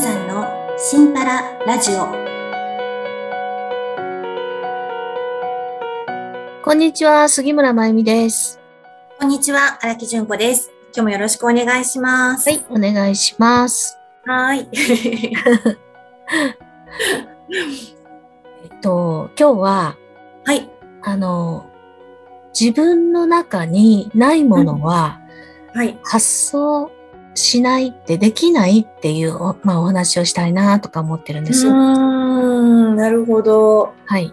さんのシンパララジオ。こんにちは、杉村まゆみです。こんにちは荒木純子です。今日もよろしくお願いします。はい、お願いします。はい。えっと、今日は、はい。あの、自分の中にないものははい。発想しないってできないっていうお,、まあ、お話をしたいなとか思ってるんです。うーんなるほど。はい。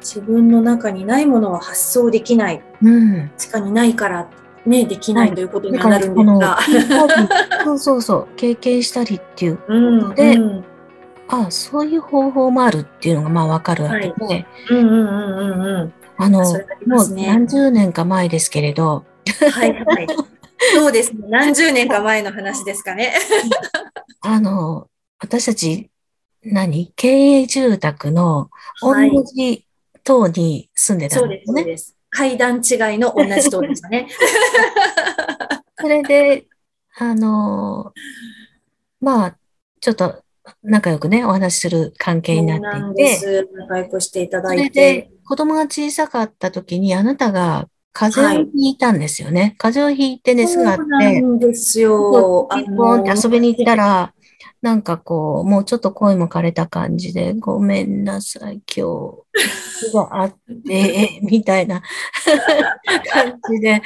自分の中にないものは発想できない。うん。確かにないからねできなはい。いということになるんですが、そうそうそう、経験したりっていう、うんでうん。ああ、そういう方法もあるっていうのがまあわかるわけで、うんうんうんうんうん。あの、それありもう何十年か前ですけれど、はいはいそうですね何十年か前の話ですかね あの、私たち、何？経営住宅の同はいじ棟に住んでたそうんです、そうですね。です。階段違いの同じ塔でしたね。それで、あの、まあ、ちょっと仲良くね、お話しする関係にそうなっていて、です。仲良くしていただいてで。子供が小さかった時にあなたが風邪をひいたんですよね。風邪をひいて熱があっそうなて、んですよ。ピンポンって遊びに行ったら、なんかこう、もうちょっと声も枯れた感じで、ごめんなさい、今日、があって、みたいな 感じで。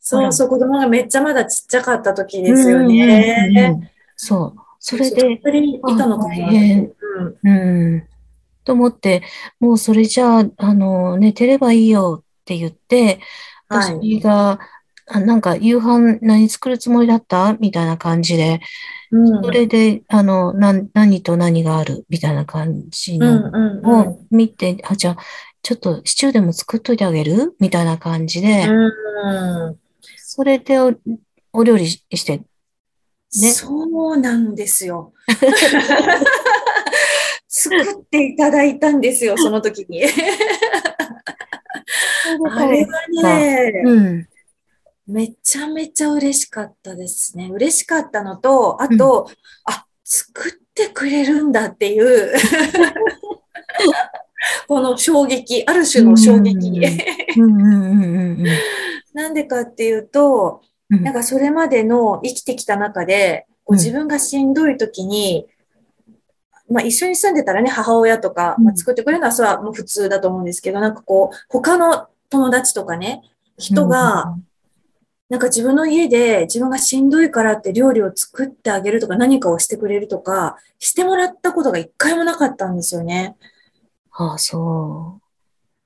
そうそう、子供がめっちゃまだちっちゃかった時ですよね。うんうんうんそう。それで、それにいたのかな。うんうん。と思って、もうそれじゃあ、あの、寝てればいいよって言って、はい。私が、あなんか夕飯何作るつもりだった？みたいな感じで、うん。それで、あの、何、何と何がある？みたいな感じうんのうんうん。を見て、あ、じゃあ、ちょっとシチューでも作っといてあげる？みたいな感じで、うん。それでお、お料理しして、ね。そうなんですよ。作っていただいたんですよ、その時に。あれはね、うん。めちゃめちゃ嬉しかったですね。嬉しかったのと、あと、あ、作ってくれるんだっていう、この衝撃、ある種の衝撃。うんうんうんうんうんなんでかっていうと、うん。なんかそれまでの生きてきた中で、こううん自分がしんどい時に、まあ一緒に住んでたらね、母親とか、うんまあ、作ってくれるのはそれはもう普通だと思うんですけど、なんかこう、他の友達とかね、人が、なんか自分の家で自分がしんどいからって料理を作ってあげるとか何かをしてくれるとか、してもらったことが一回もなかったんですよね。ああ、そ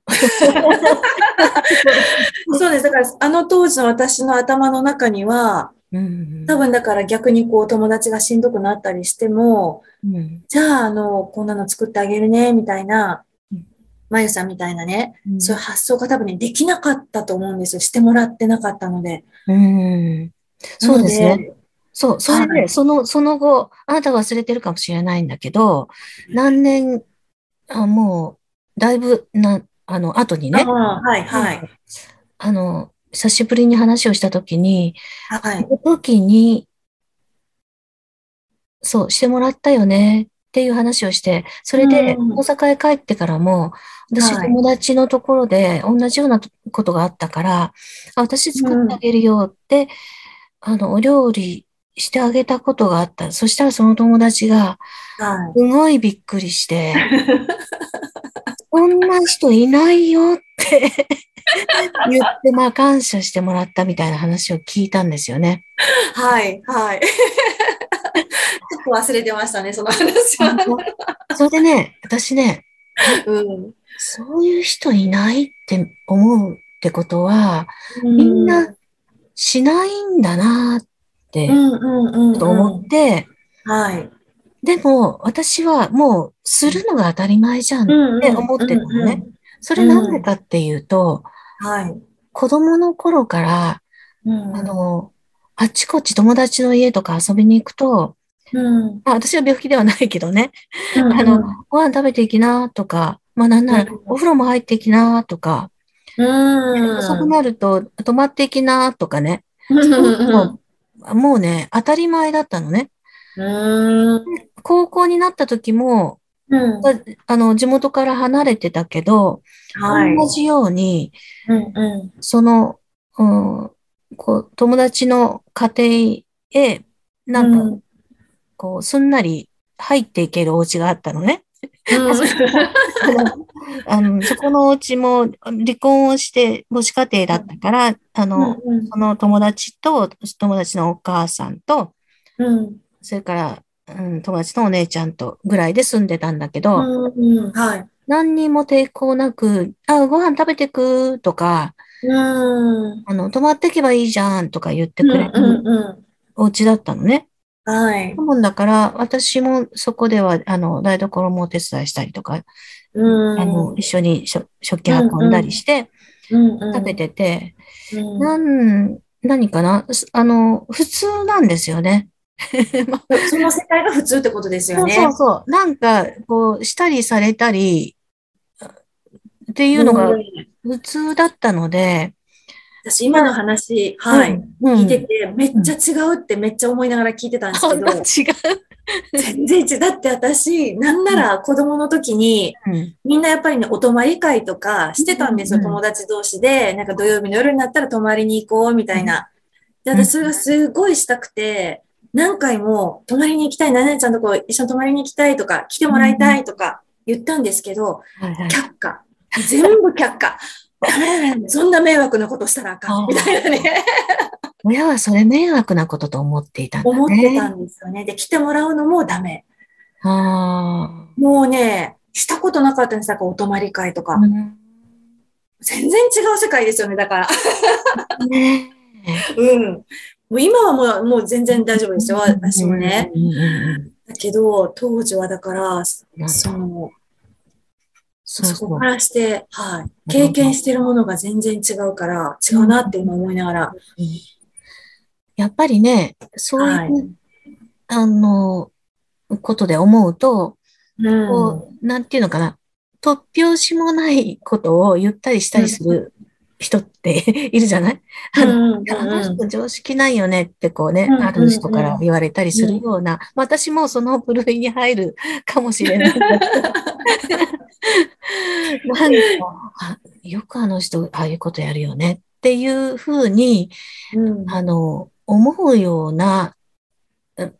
そうです。だからあの当時の私の頭の中には、う。うん。多分だから逆にこう友達がしんどくなったりしても、うん。じゃああの、こんなの作ってあげるね、みたいなうん、まゆさんみたいなね、うんそういう発想が多分ね、できなかったと思うんですよ。してもらってなかったので。うん。そうですね。そう、それで、はいその、その後、あなたが忘れてるかもしれないんだけど、何年、あ、もう、だいぶ、な、あの、後にね、はい、はい。あの、久しぶりに話をしたときに、はい。その時に、そう、してもらったよねっていう話をして、それでうん。大阪へ帰ってからも、私はい。友達のところで同じようなことがあったから、あ私作ってあげるよって、あの、お料理してあげたことがあった。そしたらその友達が、はすごいびっくりして、こんな人いないよって 言って、まあ感謝してもらったみたいな話を聞いたんですよね。い。はい、はい。ちょっと忘れてましたね、その話は。それでね、私ね、うん。そういう人いないって思うってことは、みんなしないんだなってうんうんうんうん。と思って、はい。でも私はもうするのが当たり前じゃんって思ってたのね。それなんでかっていうと、はい。子供の頃から、うん。あの、あっちこっち友達の家とか遊びに行くと、うん。あ私は病気ではないけどね、うんあの、ご飯食べていきなとか、まあなんならうんお風呂も入っていきなとか、うん。遅くなると泊まっていきなとかね、うんうんもう。もうね、当たり前だったのね。うん。高校になった時も、うん。あの、地元から離れてたけど、はい。同じように、うんうその、うん、こう、友達の家庭へ、ん。なんか、うんこう、すんなり入っていけるお家があったのね。あの、そこのお家も離婚をして母子家庭だったから、あの、うんその友達と、友達のお母さんと、うん。それから、うん、友達のお姉ちゃんとぐらいで住んでたんだけど、うん。はい。何にも抵抗なく、あ、ご飯食べてくとか、うん。あの、泊まってけばいいじゃんとか言ってうんくれるうんうん。お家だったのね。はい。もんだから、私もそこでは、あの、台所もお手伝いしたりとか、うん。あの、一緒に食食器運んだりしてうんうん食べてて、うんなん、何かな？すあの、普通なんですよね。まその世界が普通ってことですよそうね。そうそう。なんか、こう、したりされたり、っていうのがうん普通だったので、私、今の話、はい。うん。聞いてて、めっちゃ違うってめっちゃ思いながら聞いてたんですけど、違う。全然違う。だって私、なんなら子供の時に、うん。みんなやっぱりね、お泊まり会とかしてたんですよ、うん友達同士で。なんか土曜日の夜になったら泊まりに行こう、みたいな。で、うん私それがすごいしたくて、何回も泊まりに行きたい、ななちゃんとこ一緒に泊まりに行きたいとか、来てもらいたいとか言ったんですけど、はいはい。却下。全部却下。ダメダメダメそんな迷惑なことしたらあかん。みたいなね。親はそれ迷惑なことと思っていたんだね。思ってたんですよね。で、来てもらうのもダメ。あもうね、したことなかったんです。だからお泊まり会とかあ。。うん全然違う世界ですよね、だから。ねうん。もう今はもう、もう全然大丈夫ですよ、私もね。。だけど、当時はだから、その、そこか。らして、はい。経験してるものが全然違うから、違うなって今思いながら。やっぱりね、そういう、はいあの、ことで思うと、うん。こう、なんていうのかな、突拍子もないことを言ったりしたりする人って いるじゃない？あのあの人常識ないよねってこうね、うんある人から言われたりするような、私もその部類に入るかもしれない。なんかあ、よくあの人、ああいうことやるよねっていうふうに、うん。あの、思うようなうん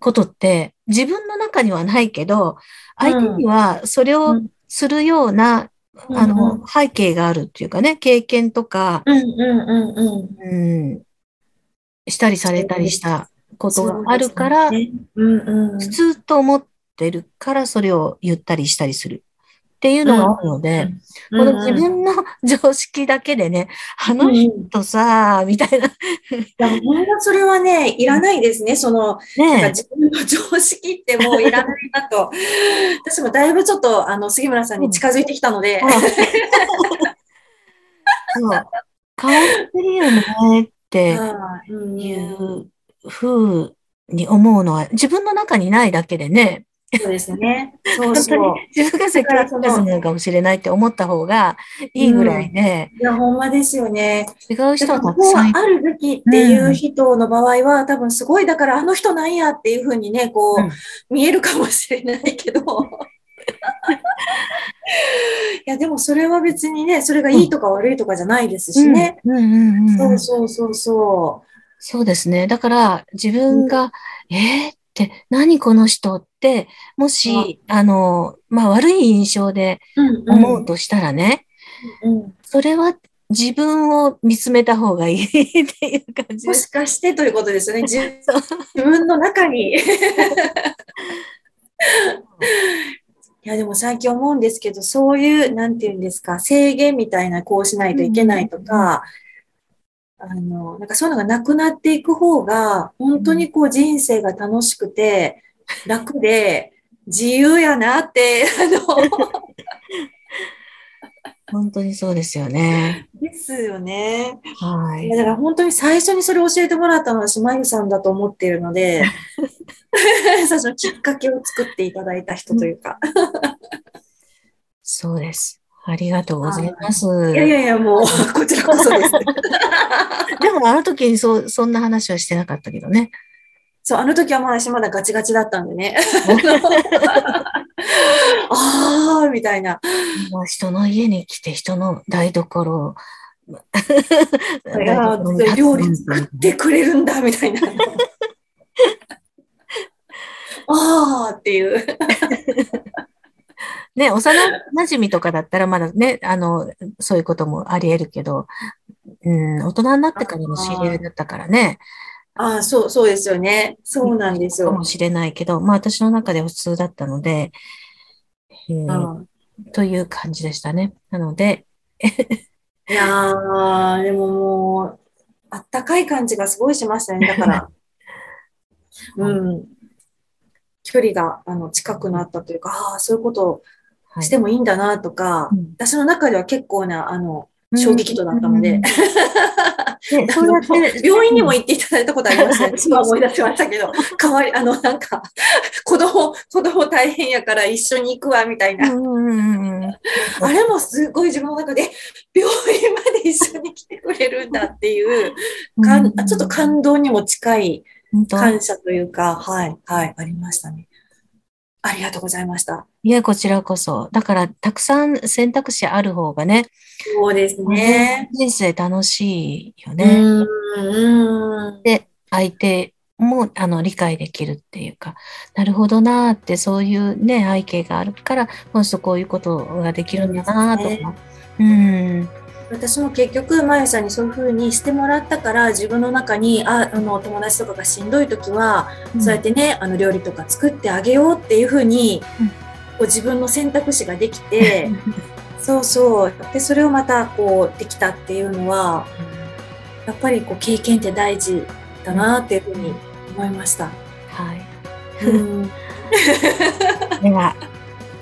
ことって自分の中にはないけど、相手にはそれをうん。するような、うんあの、背景があるっていうかね、経験とか、うんうんうんうん。うん、したりされたりしたことがあるから、そうですねうんうん。普通と思ってるからそれを言ったりしたりするっていうのがあるので、この自分の常識だけでね、あの人さ、みたいな、いや、本当それはね、いらないですね。その、ね自分の常識ってもういらないなと。私もだいぶちょっと、あの、杉村さんに近づいてきたので、そう。変わってるよねって いうふうに思うのは自分の中にないだけでね、そうですね。そう本当そうに。自分が設計図なのかもしれないって思った方がいいぐらいで、いや、ほんまですよね。違う人はたくさん。あるべきっていう人の場合は、多分すごい、だからあの人なんやっていうふうにね、こう、うん見えるかもしれないけど。いや、でもそれは別にね、それがいいとか悪いとかじゃないですしね。うんうんうんうんそうそうそうそそうですね。だから自分が、えーって何この人って、もし、あの、まあ悪い印象でう。うん思うとしたらね、うんそれは自分を見つめた方がいい っていう感じ。もしかしてということですよね。自分の中に。いや、でも最近思うんですけど、そういう、なんていうんですか、制限みたいな、こうしないといけないとか、あの、なんかそういうのがなくなっていく方が、本当にこう人生が楽しくて、楽で、自由やなって、あの、本当にそうですよね。ですよね。はい。だから本当に最初にそれを教えてもらったのは島優さんだと思っているので、最初のきっかけを作っていただいた人というか。そうです。ありがとうございます。いやいやいや、もう、こちらこそです。でもあの時にそう、そんな話はしてなかったけどね。そう、あの時はまだ私まだガチガチだったんでね。ああ、みたいな。もう人の家に来て人の台所を、いやー料理作ってくれるんだ、みたいな。ああっていう。ね、幼馴染とかだったらまだね、あの、そういうこともあり得るけど、うん、大人になってからの知り合いだったからね、ああ、そう、そうですよね。そうなんですよ。かもしれないけど、まあ私の中では普通だったので、えーうんという感じでしたね。なので、いやー、でももう、あったかい感じがすごいしましたね。だから、うん。距離が、あの、近くなったというか、ああ、そういうことしてもいいんだなとか、うん。私の中では結構な、あの、衝撃度だったので、うん。ね、そうやって、病院にも行っていただいたことありましたね。今思い出しましたけど、代わり、あの、なんか、子供、子供大変やから一緒に行くわ、みたいな。あれもすごい自分の中で、病院まで一緒に来てくれるんだっていう、かん。ちょっと感動にも近い感謝というか、はい、はい、ありましたね。ありがとうございました。いや、こちらこそ。だから、たくさん選択肢ある方がね、そうですね。人生楽しいようね。ん、うん。で、相手もあの理解できるっていうか、なるほどなーって、そういうね、背景があるから、この人こういうことができるんだなーとか。うん。私も結局、まゆさんにそういうふうにしてもらったから、自分の中に、あ、あの、友達とかがしんどい時は、そうやってね、あの、料理とか作ってあげようっていうふうに、うんこう自分の選択肢ができて、そうそう。で、それをまた、こう、できたっていうのは、やっぱり、こう、経験って大事だなっていうふうに思いました。はい。うん、では、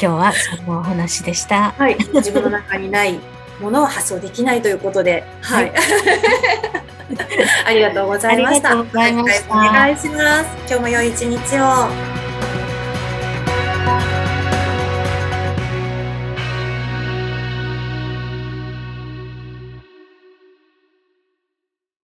今日はそのお話でした。はい。自分の中にないものは発想できないということで、はい。は ありがとうございました。ありがとうございましたお願いします。今日も良い一日を。